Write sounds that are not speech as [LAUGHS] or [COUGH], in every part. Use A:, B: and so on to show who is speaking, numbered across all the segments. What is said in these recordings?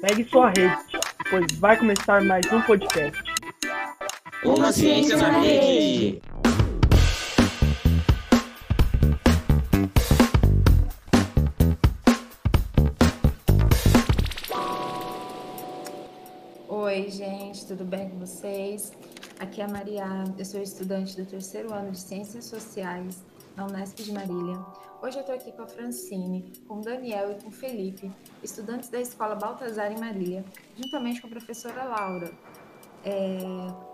A: Pegue sua rede, pois vai começar mais um podcast.
B: Uma ciência na rede.
C: Oi, gente, tudo bem com vocês? Aqui é a Maria, eu sou estudante do terceiro ano de Ciências Sociais na Unesp de Marília. Hoje eu estou aqui com a Francine, com o Daniel e com o Felipe, estudantes da Escola Baltazar em Marília, juntamente com a professora Laura. É,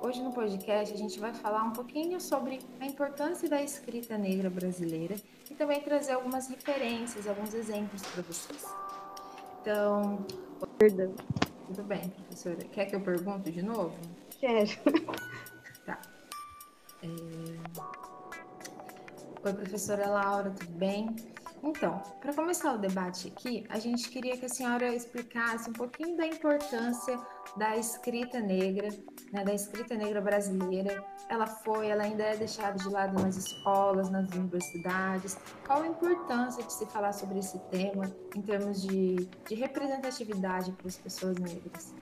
C: hoje no podcast a gente vai falar um pouquinho sobre a importância da escrita negra brasileira e também trazer algumas referências, alguns exemplos para vocês. Então,
D: Perdão.
C: tudo bem, professora. Quer que eu pergunte de novo?
D: Quero.
C: Tá. É... Oi, professora Laura, tudo bem? Então, para começar o debate aqui, a gente queria que a senhora explicasse um pouquinho da importância da escrita negra, né, da escrita negra brasileira. Ela foi, ela ainda é deixada de lado nas escolas, nas universidades. Qual a importância de se falar sobre esse tema em termos de, de representatividade para as pessoas negras?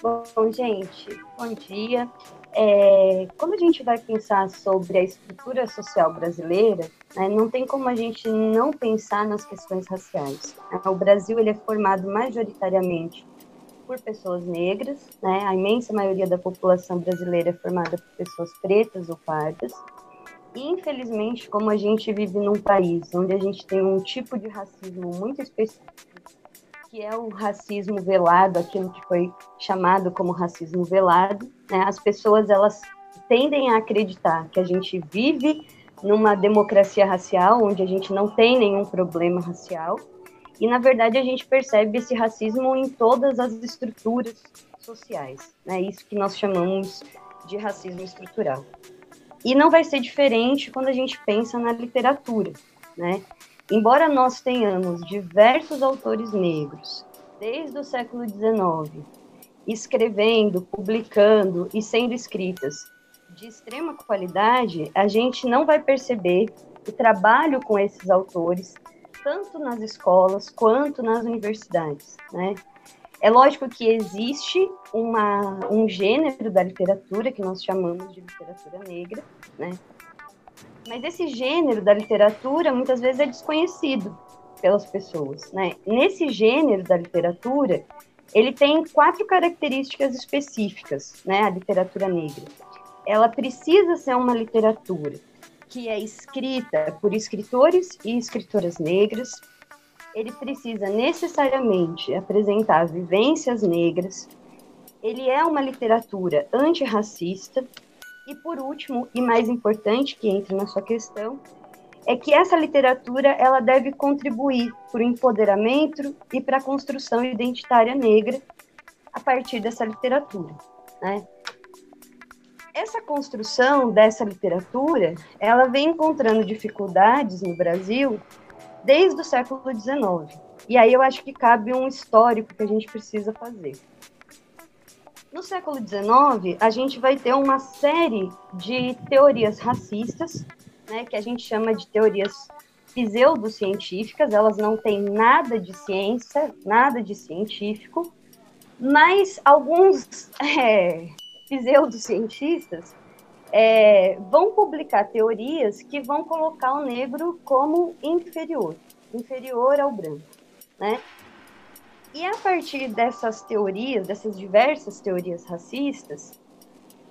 D: Bom, gente, bom dia. É, quando a gente vai pensar sobre a estrutura social brasileira, né, não tem como a gente não pensar nas questões raciais. Né? O Brasil ele é formado majoritariamente por pessoas negras, né? a imensa maioria da população brasileira é formada por pessoas pretas ou pardas. E, infelizmente, como a gente vive num país onde a gente tem um tipo de racismo muito específico, que é o racismo velado, aquilo que foi chamado como racismo velado, né? as pessoas elas tendem a acreditar que a gente vive numa democracia racial, onde a gente não tem nenhum problema racial, e na verdade a gente percebe esse racismo em todas as estruturas sociais, né? Isso que nós chamamos de racismo estrutural. E não vai ser diferente quando a gente pensa na literatura, né? Embora nós tenhamos diversos autores negros, desde o século XIX, escrevendo, publicando e sendo escritas de extrema qualidade, a gente não vai perceber o trabalho com esses autores, tanto nas escolas quanto nas universidades, né? É lógico que existe uma, um gênero da literatura que nós chamamos de literatura negra, né? Mas esse gênero da literatura muitas vezes é desconhecido pelas pessoas, né? Nesse gênero da literatura, ele tem quatro características específicas, né? A literatura negra. Ela precisa ser uma literatura que é escrita por escritores e escritoras negras. Ele precisa necessariamente apresentar vivências negras. Ele é uma literatura antirracista e por último, e mais importante que entra na sua questão, é que essa literatura ela deve contribuir para o empoderamento e para a construção identitária negra a partir dessa literatura. Né? Essa construção dessa literatura, ela vem encontrando dificuldades no Brasil desde o século XIX. E aí eu acho que cabe um histórico que a gente precisa fazer. No século XIX, a gente vai ter uma série de teorias racistas, né, que a gente chama de teorias pseudocientíficas, elas não têm nada de ciência, nada de científico, mas alguns [LAUGHS] é, pseudocientistas é, vão publicar teorias que vão colocar o negro como inferior, inferior ao branco, né? E é a partir dessas teorias, dessas diversas teorias racistas,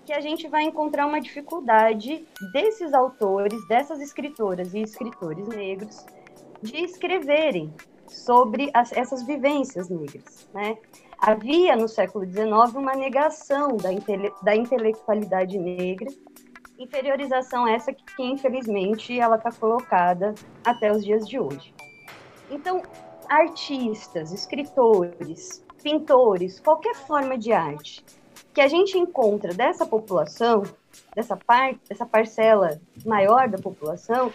D: que a gente vai encontrar uma dificuldade desses autores, dessas escritoras e escritores negros, de escreverem sobre as, essas vivências negras, né? Havia no século XIX uma negação da, intele da intelectualidade negra, inferiorização essa que, que infelizmente ela está colocada até os dias de hoje. Então, artistas, escritores, pintores, qualquer forma de arte que a gente encontra dessa população, dessa parte, dessa parcela maior da população,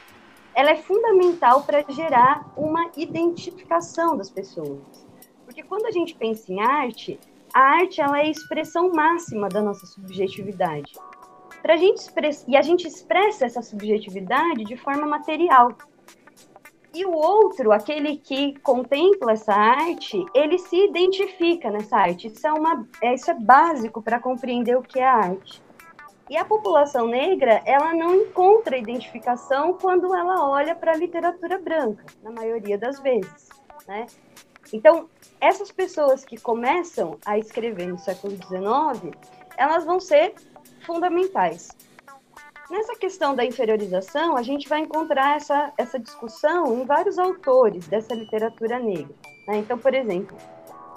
D: ela é fundamental para gerar uma identificação das pessoas. Porque quando a gente pensa em arte, a arte ela é a expressão máxima da nossa subjetividade. pra gente express... e a gente expressa essa subjetividade de forma material. E o outro, aquele que contempla essa arte, ele se identifica nessa arte. Isso é, uma, é, isso é básico para compreender o que é arte. E a população negra, ela não encontra identificação quando ela olha para a literatura branca, na maioria das vezes, né? Então, essas pessoas que começam a escrever no século XIX, elas vão ser fundamentais. Nessa questão da inferiorização, a gente vai encontrar essa, essa discussão em vários autores dessa literatura negra. Né? Então, por exemplo,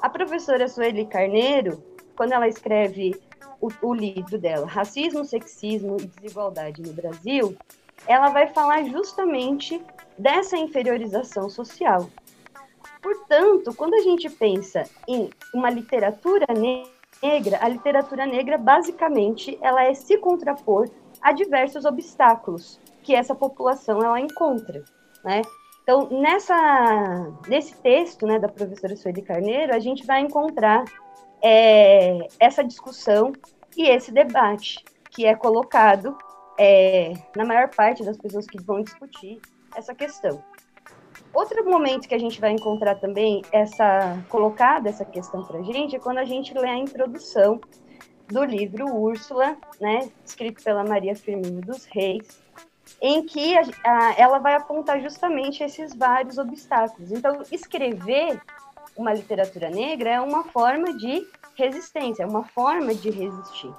D: a professora Sueli Carneiro, quando ela escreve o, o livro dela, Racismo, Sexismo e Desigualdade no Brasil, ela vai falar justamente dessa inferiorização social. Portanto, quando a gente pensa em uma literatura negra, a literatura negra basicamente ela é se contrapor a diversos obstáculos que essa população ela encontra, né? Então, nessa, nesse texto né, da professora Sueli Carneiro, a gente vai encontrar é, essa discussão e esse debate que é colocado é, na maior parte das pessoas que vão discutir essa questão. Outro momento que a gente vai encontrar também essa colocada essa questão para a gente é quando a gente lê a introdução do livro Úrsula, né, escrito pela Maria Firmino dos Reis, em que a, a, ela vai apontar justamente esses vários obstáculos. Então, escrever uma literatura negra é uma forma de resistência, é uma forma de resistir.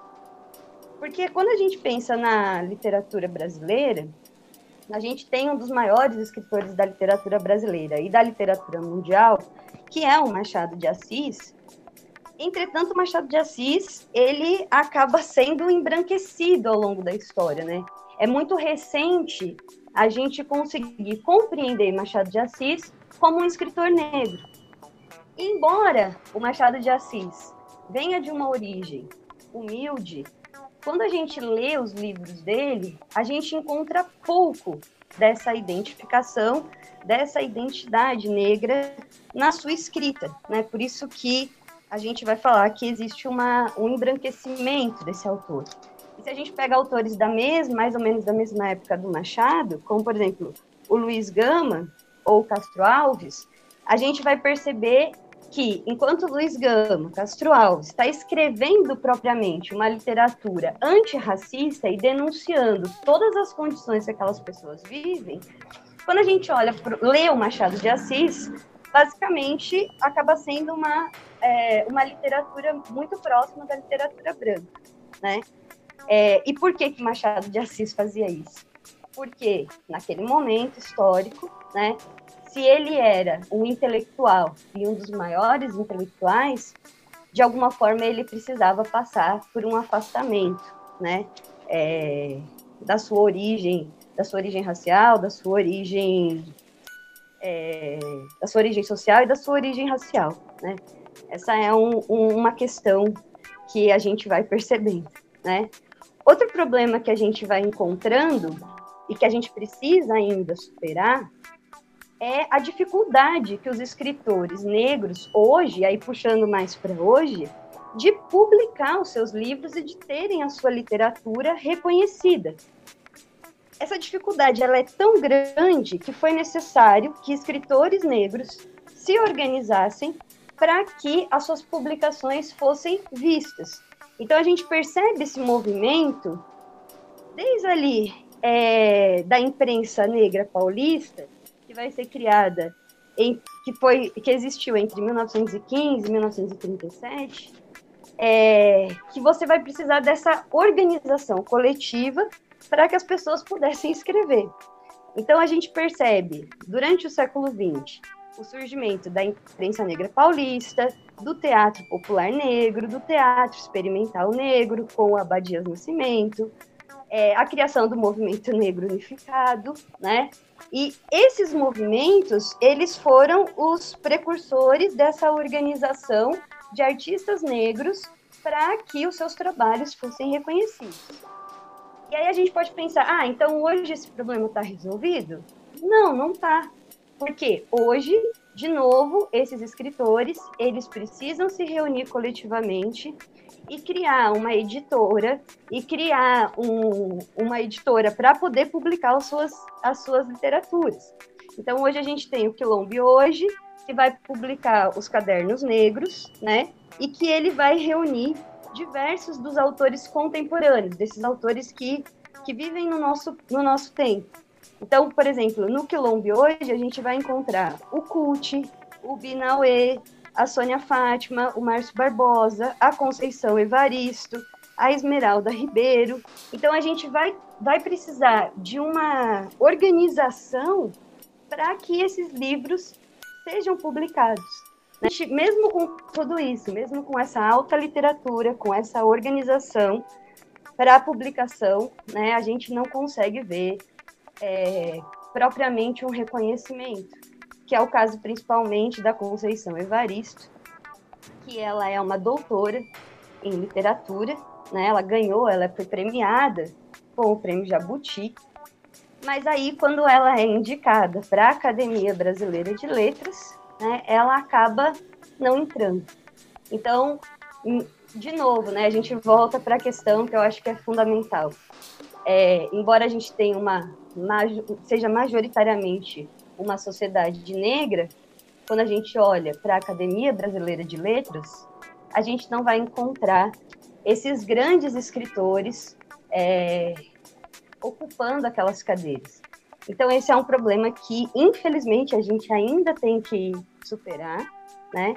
D: Porque quando a gente pensa na literatura brasileira, a gente tem um dos maiores escritores da literatura brasileira e da literatura mundial, que é o Machado de Assis. Entretanto, Machado de Assis, ele acaba sendo embranquecido ao longo da história, né? É muito recente a gente conseguir compreender Machado de Assis como um escritor negro. Embora o Machado de Assis venha de uma origem humilde, quando a gente lê os livros dele, a gente encontra pouco dessa identificação, dessa identidade negra na sua escrita, né? Por isso que a gente vai falar que existe uma, um embranquecimento desse autor. E se a gente pega autores da mesma, mais ou menos da mesma época do Machado, como por exemplo o Luiz Gama ou Castro Alves, a gente vai perceber que, enquanto Luiz Gama, Castro Alves, está escrevendo propriamente uma literatura antirracista e denunciando todas as condições que aquelas pessoas vivem, quando a gente olha, lê o Machado de Assis, basicamente acaba sendo uma, é, uma literatura muito próxima da literatura branca, né? É, e por que que Machado de Assis fazia isso? Porque naquele momento histórico, né, se ele era um intelectual e um dos maiores intelectuais, de alguma forma ele precisava passar por um afastamento, né, é, da sua origem, da sua origem racial, da sua origem, é, da sua origem social e da sua origem racial, né. Essa é um, um, uma questão que a gente vai percebendo, né. Outro problema que a gente vai encontrando e que a gente precisa ainda superar é a dificuldade que os escritores negros hoje, aí puxando mais para hoje, de publicar os seus livros e de terem a sua literatura reconhecida. Essa dificuldade ela é tão grande que foi necessário que escritores negros se organizassem para que as suas publicações fossem vistas. Então a gente percebe esse movimento desde ali é, da imprensa negra paulista, que vai ser criada, em, que, foi, que existiu entre 1915 e 1937, é, que você vai precisar dessa organização coletiva para que as pessoas pudessem escrever. Então a gente percebe, durante o século XX, o surgimento da imprensa negra paulista, do teatro popular negro, do teatro experimental negro, com Abadias Nascimento, é, a criação do movimento negro unificado, né? E esses movimentos, eles foram os precursores dessa organização de artistas negros para que os seus trabalhos fossem reconhecidos. E aí a gente pode pensar, ah, então hoje esse problema está resolvido? Não, não está. Porque hoje, de novo, esses escritores, eles precisam se reunir coletivamente e criar uma editora e criar um, uma editora para poder publicar as suas, as suas literaturas. Então, hoje a gente tem o Quilombo Hoje, que vai publicar os Cadernos Negros, né? E que ele vai reunir diversos dos autores contemporâneos, desses autores que, que vivem no nosso, no nosso tempo. Então, por exemplo, no Quilombo hoje, a gente vai encontrar o Cult, o Binauê, a Sônia Fátima, o Márcio Barbosa, a Conceição Evaristo, a Esmeralda Ribeiro. Então, a gente vai, vai precisar de uma organização para que esses livros sejam publicados. Mesmo com tudo isso, mesmo com essa alta literatura, com essa organização para a publicação, né, a gente não consegue ver é, propriamente um reconhecimento, que é o caso principalmente da Conceição Evaristo, que ela é uma doutora em literatura, né, ela ganhou, ela foi premiada com o prêmio Jabuti, mas aí, quando ela é indicada para a Academia Brasileira de Letras, né, ela acaba não entrando. Então, hum, de novo, né, a gente volta para a questão que eu acho que é fundamental. É, embora a gente tenha uma seja majoritariamente uma sociedade negra, quando a gente olha para a Academia Brasileira de Letras, a gente não vai encontrar esses grandes escritores é, ocupando aquelas cadeiras. Então, esse é um problema que, infelizmente, a gente ainda tem que superar, né?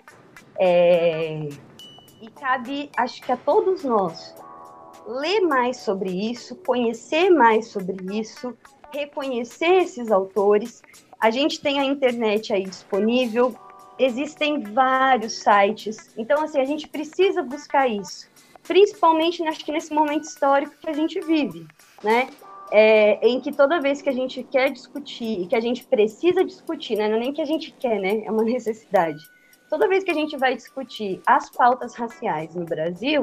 D: É... E cabe, acho que a todos nós, ler mais sobre isso, conhecer mais sobre isso, reconhecer esses autores. A gente tem a internet aí disponível, existem vários sites. Então, assim, a gente precisa buscar isso, principalmente acho que nesse momento histórico que a gente vive, né? É, em que toda vez que a gente quer discutir, que a gente precisa discutir, né, não é nem que a gente quer, né, é uma [LAUGHS] necessidade. Toda vez que a gente vai discutir as pautas raciais no Brasil,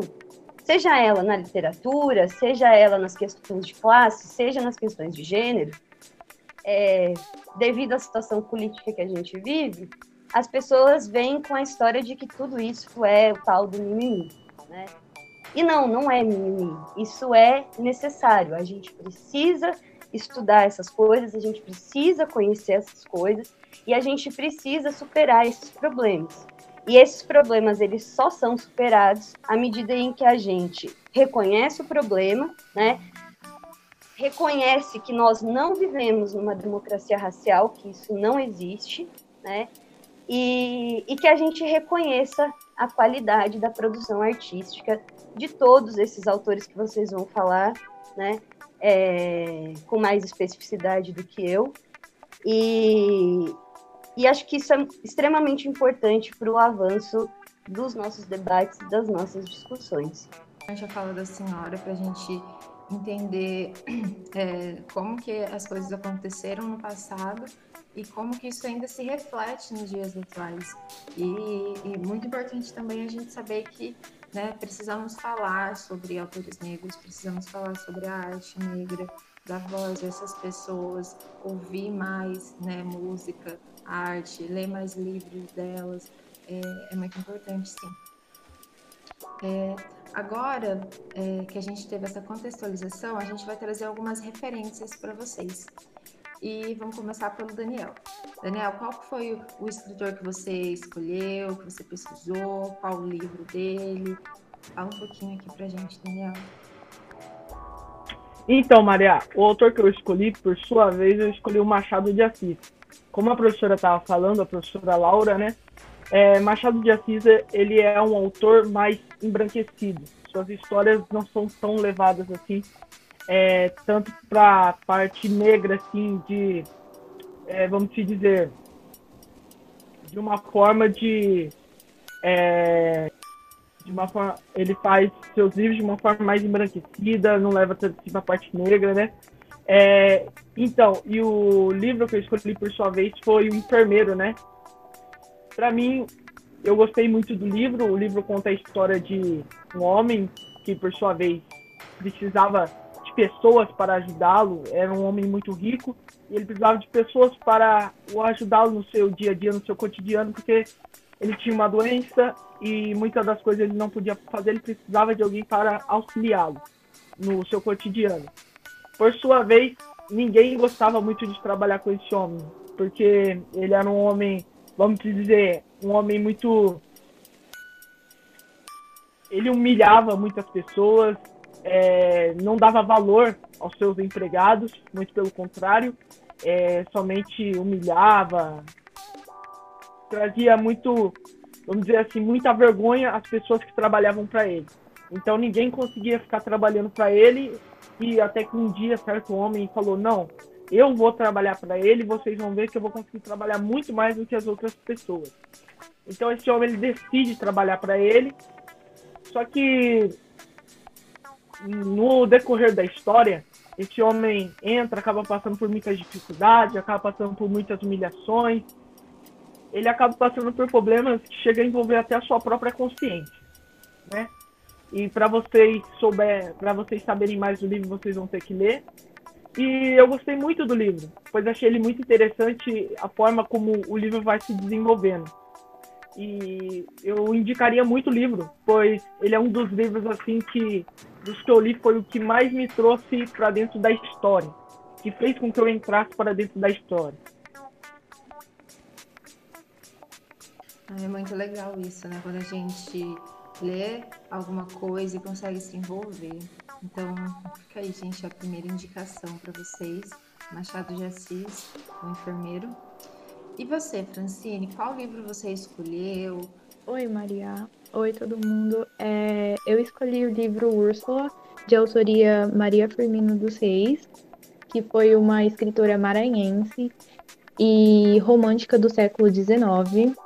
D: seja ela na literatura, seja ela nas questões de classe, seja nas questões de gênero, é, devido à situação política que a gente vive, as pessoas vêm com a história de que tudo isso é o tal do mimimi, né? E não, não é mimimi. Isso é necessário. A gente precisa estudar essas coisas, a gente precisa conhecer essas coisas e a gente precisa superar esses problemas. E esses problemas eles só são superados à medida em que a gente reconhece o problema, né? Reconhece que nós não vivemos numa democracia racial, que isso não existe, né? E, e que a gente reconheça a qualidade da produção artística de todos esses autores que vocês vão falar, né? É, com mais especificidade do que eu. E, e acho que isso é extremamente importante para o avanço dos nossos debates das nossas discussões.
C: A fala da senhora para a gente entender [CLEARS THROAT] é, como que as coisas aconteceram no passado e como que isso ainda se reflete nos dias atuais. E, e muito importante também a gente saber que né, precisamos falar sobre autores negros, precisamos falar sobre a arte negra, dar voz a essas pessoas, ouvir mais né, música, arte, ler mais livros delas, é, é muito importante, sim. É, agora é, que a gente teve essa contextualização, a gente vai trazer algumas referências para vocês. E vamos começar pelo Daniel. Daniel, qual foi o escritor que você escolheu, que você pesquisou, qual o livro dele? Fala um pouquinho aqui pra gente, Daniel.
A: Então, Maria, o autor que eu escolhi, por sua vez, eu escolhi o Machado de Assis. Como a professora estava falando, a professora Laura, né? É, Machado de Assis, ele é um autor mais embranquecido. Suas histórias não são tão levadas assim é, tanto para parte negra, assim, de, é, vamos te dizer, de uma forma de, é, de uma forma, ele faz seus livros de uma forma mais embranquecida, não leva tanto assim para a parte negra, né? É, então, e o livro que eu escolhi por sua vez foi O Enfermeiro, né? Para mim, eu gostei muito do livro. O livro conta a história de um homem que, por sua vez, precisava de pessoas para ajudá-lo. Era um homem muito rico e ele precisava de pessoas para o ajudá-lo no seu dia a dia, no seu cotidiano, porque ele tinha uma doença e muitas das coisas ele não podia fazer, ele precisava de alguém para auxiliá-lo no seu cotidiano. Por sua vez, ninguém gostava muito de trabalhar com esse homem, porque ele era um homem, vamos dizer, um homem muito. Ele humilhava muitas pessoas, é, não dava valor aos seus empregados, muito pelo contrário, é, somente humilhava, trazia muito, vamos dizer assim, muita vergonha às pessoas que trabalhavam para ele. Então ninguém conseguia ficar trabalhando para ele e até que um dia certo homem falou não, eu vou trabalhar para ele, vocês vão ver que eu vou conseguir trabalhar muito mais do que as outras pessoas. Então esse homem ele decide trabalhar para ele, só que no decorrer da história esse homem entra, acaba passando por muitas dificuldades, acaba passando por muitas humilhações, ele acaba passando por problemas que chegam a envolver até a sua própria consciência, né? E para vocês souber, para vocês saberem mais do livro, vocês vão ter que ler. E eu gostei muito do livro, pois achei ele muito interessante a forma como o livro vai se desenvolvendo. E eu indicaria muito o livro, pois ele é um dos livros assim que dos que eu li foi o que mais me trouxe para dentro da história, que fez com que eu entrasse para dentro da história.
C: É muito legal isso, né? Quando a gente lê alguma coisa e consegue se envolver. Então, fica aí, gente, a primeira indicação para vocês. Machado de Assis, o enfermeiro. E você, Francine, qual livro você escolheu?
E: Oi, Maria. Oi, todo mundo. É, eu escolhi o livro Úrsula, de autoria Maria Firmino dos Reis, que foi uma escritora maranhense e romântica do século XIX.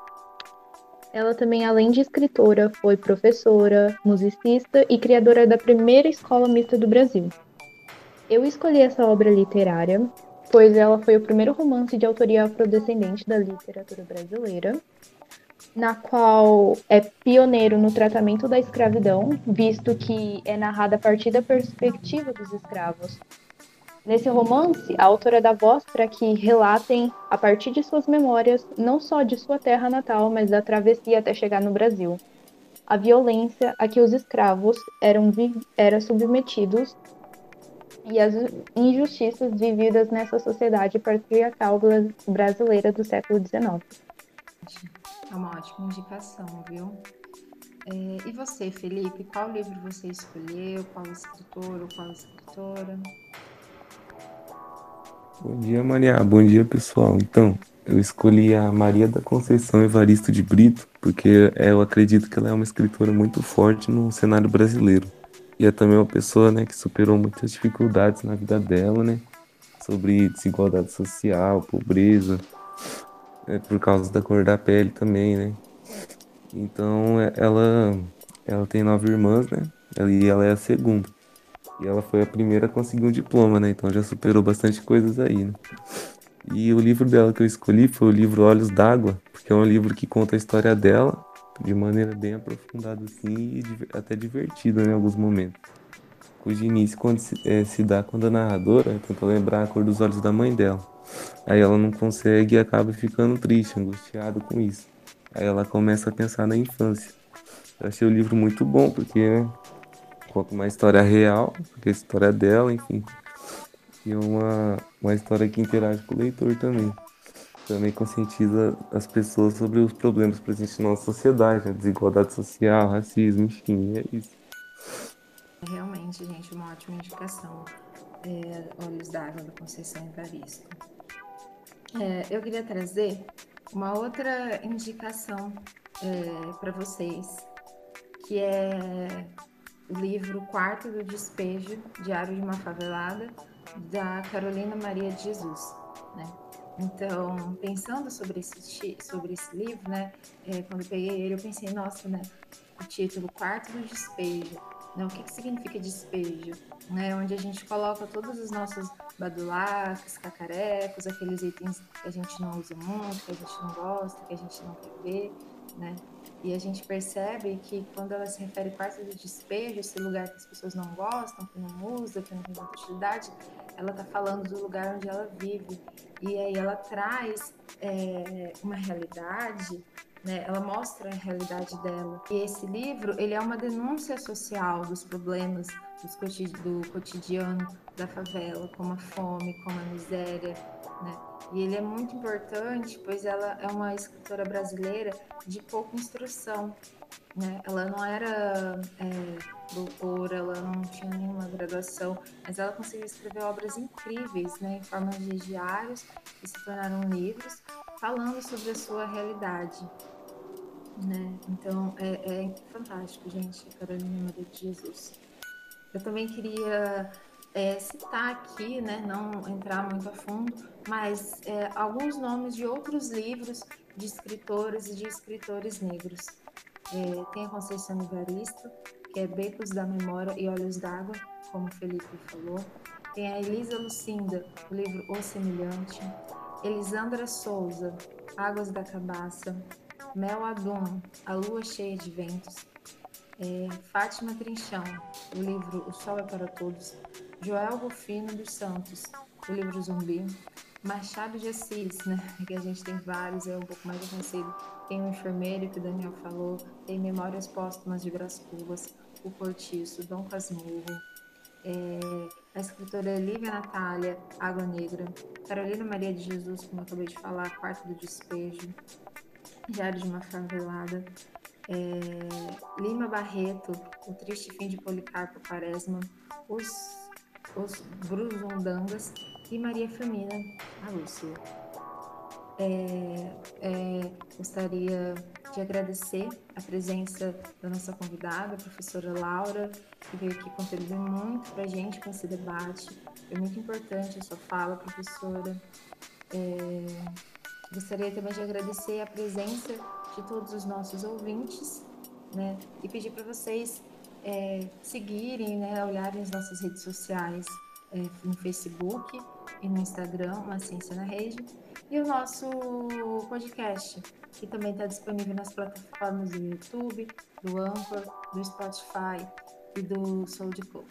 E: Ela também, além de escritora, foi professora, musicista e criadora da primeira escola mista do Brasil. Eu escolhi essa obra literária, pois ela foi o primeiro romance de autoria afrodescendente da literatura brasileira, na qual é pioneiro no tratamento da escravidão, visto que é narrada a partir da perspectiva dos escravos, Nesse romance, a autora dá voz para que relatem, a partir de suas memórias, não só de sua terra natal, mas da travessia até chegar no Brasil. A violência a que os escravos eram, eram submetidos e as injustiças vividas nessa sociedade patriarcal brasileira do século XIX.
C: É uma ótima indicação, viu? É, e você, Felipe, qual livro você escolheu? Qual escritor ou qual escritora?
F: Bom dia, Maria. Bom dia, pessoal. Então, eu escolhi a Maria da Conceição Evaristo de Brito, porque eu acredito que ela é uma escritora muito forte no cenário brasileiro. E é também uma pessoa, né, que superou muitas dificuldades na vida dela, né, sobre desigualdade social, pobreza, né, por causa da cor da pele também, né. Então, ela, ela tem nove irmãs, né, e ela é a segunda. E ela foi a primeira a conseguir um diploma, né? Então já superou bastante coisas aí, né? E o livro dela que eu escolhi foi o livro Olhos d'Água, porque é um livro que conta a história dela de maneira bem aprofundada assim e até divertida né, em alguns momentos. Cujo início quando se, é, se dá quando a narradora tenta lembrar a cor dos olhos da mãe dela. Aí ela não consegue e acaba ficando triste, angustiada com isso. Aí ela começa a pensar na infância. Eu achei o livro muito bom, porque né, conta uma história real, porque a história é dela, enfim. E uma, uma história que interage com o leitor também. Também conscientiza as pessoas sobre os problemas presentes na nossa sociedade, né? desigualdade social, racismo, enfim, é isso.
C: Realmente, gente, uma ótima indicação. É, Olhos d'Água da Conceição Evaristo. É, eu queria trazer uma outra indicação é, para vocês, que é o livro Quarto do Despejo, Diário de uma Favelada, da Carolina Maria de Jesus, né? Então, pensando sobre esse, sobre esse livro, né, é, quando peguei ele, eu pensei, nossa, né, o título Quarto do Despejo, né, o que, que significa despejo? Né, onde a gente coloca todos os nossos badulacs, cacarecos, aqueles itens que a gente não usa muito, que a gente não gosta, que a gente não quer ver, né? E a gente percebe que quando ela se refere a quarto de despejo, esse lugar que as pessoas não gostam, que não usam, que não tem utilidade, ela está falando do lugar onde ela vive. E aí ela traz é, uma realidade né? Ela mostra a realidade dela. E esse livro, ele é uma denúncia social dos problemas do cotidiano da favela, como a fome, como a miséria, né? E ele é muito importante, pois ela é uma escritora brasileira de pouca instrução, né? Ela não era é, doutora, ela não tinha nenhuma graduação, mas ela conseguiu escrever obras incríveis, né? Em forma de diários que se tornaram livros, falando sobre a sua realidade, né? Então é, é fantástico, gente, Carolina Maria de Jesus. Eu também queria é, citar aqui, né, não entrar muito a fundo, mas é, alguns nomes de outros livros de escritoras e de escritores negros. É, tem a Conceição Evaristo, que é Becos da Memória e Olhos d'Água, como o Felipe falou. Tem a Elisa Lucinda, o livro O Semelhante. Elisandra Souza, Águas da Cabaça. Mel Adum, A Lua Cheia de Ventos. É, Fátima Trinchão, o livro O Sol é para Todos. Joel Rufino dos Santos, o livro Zumbi. Machado de Assis, né? [LAUGHS] Que a gente tem vários, é um pouco mais conhecido. Tem o Enfermeiro, que o Daniel falou. Tem Memórias Póstumas de Brás Cubas. O Cortiço, Dom Casmurro. É, a escritora Lívia Natália, Água Negra. Carolina Maria de Jesus, como eu acabei de falar, Quarto do Despejo. Diário de uma Favelada. É, Lima Barreto, O Triste Fim de Policarpo Quaresma. Os os Bruzundangas e Maria Famina, a Lúcia. É, é, gostaria de agradecer a presença da nossa convidada, a professora Laura, que veio aqui contribuir muito para a gente com esse debate. Foi muito importante a sua fala, professora. É, gostaria também de agradecer a presença de todos os nossos ouvintes né, e pedir para vocês é, seguirem, né, olharem as nossas redes sociais é, no Facebook e no Instagram, Uma Ciência na Rede, e o nosso podcast, que também está disponível nas plataformas do YouTube, do Anchor, do Spotify e do SoundCloud.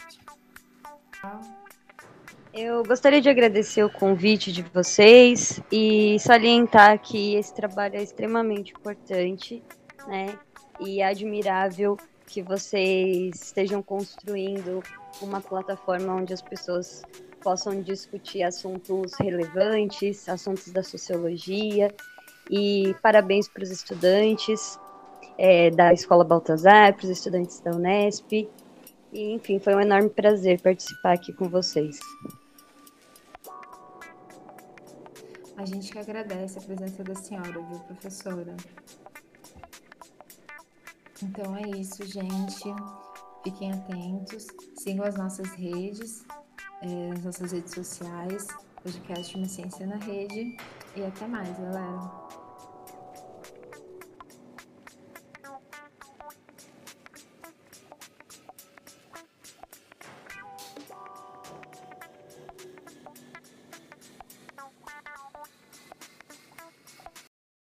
D: Eu gostaria de agradecer o convite de vocês e salientar que esse trabalho é extremamente importante, né? E admirável que vocês estejam construindo uma plataforma onde as pessoas possam discutir assuntos relevantes, assuntos da sociologia. E parabéns para os estudantes é, da Escola Baltazar, para os estudantes da Unesp. E, enfim, foi um enorme prazer participar aqui com vocês.
C: A gente que agradece a presença da senhora, viu, professora? Então é isso, gente. Fiquem atentos, sigam as nossas redes, é, as nossas redes sociais, podcast Uma Ciência na Rede. E até mais, galera.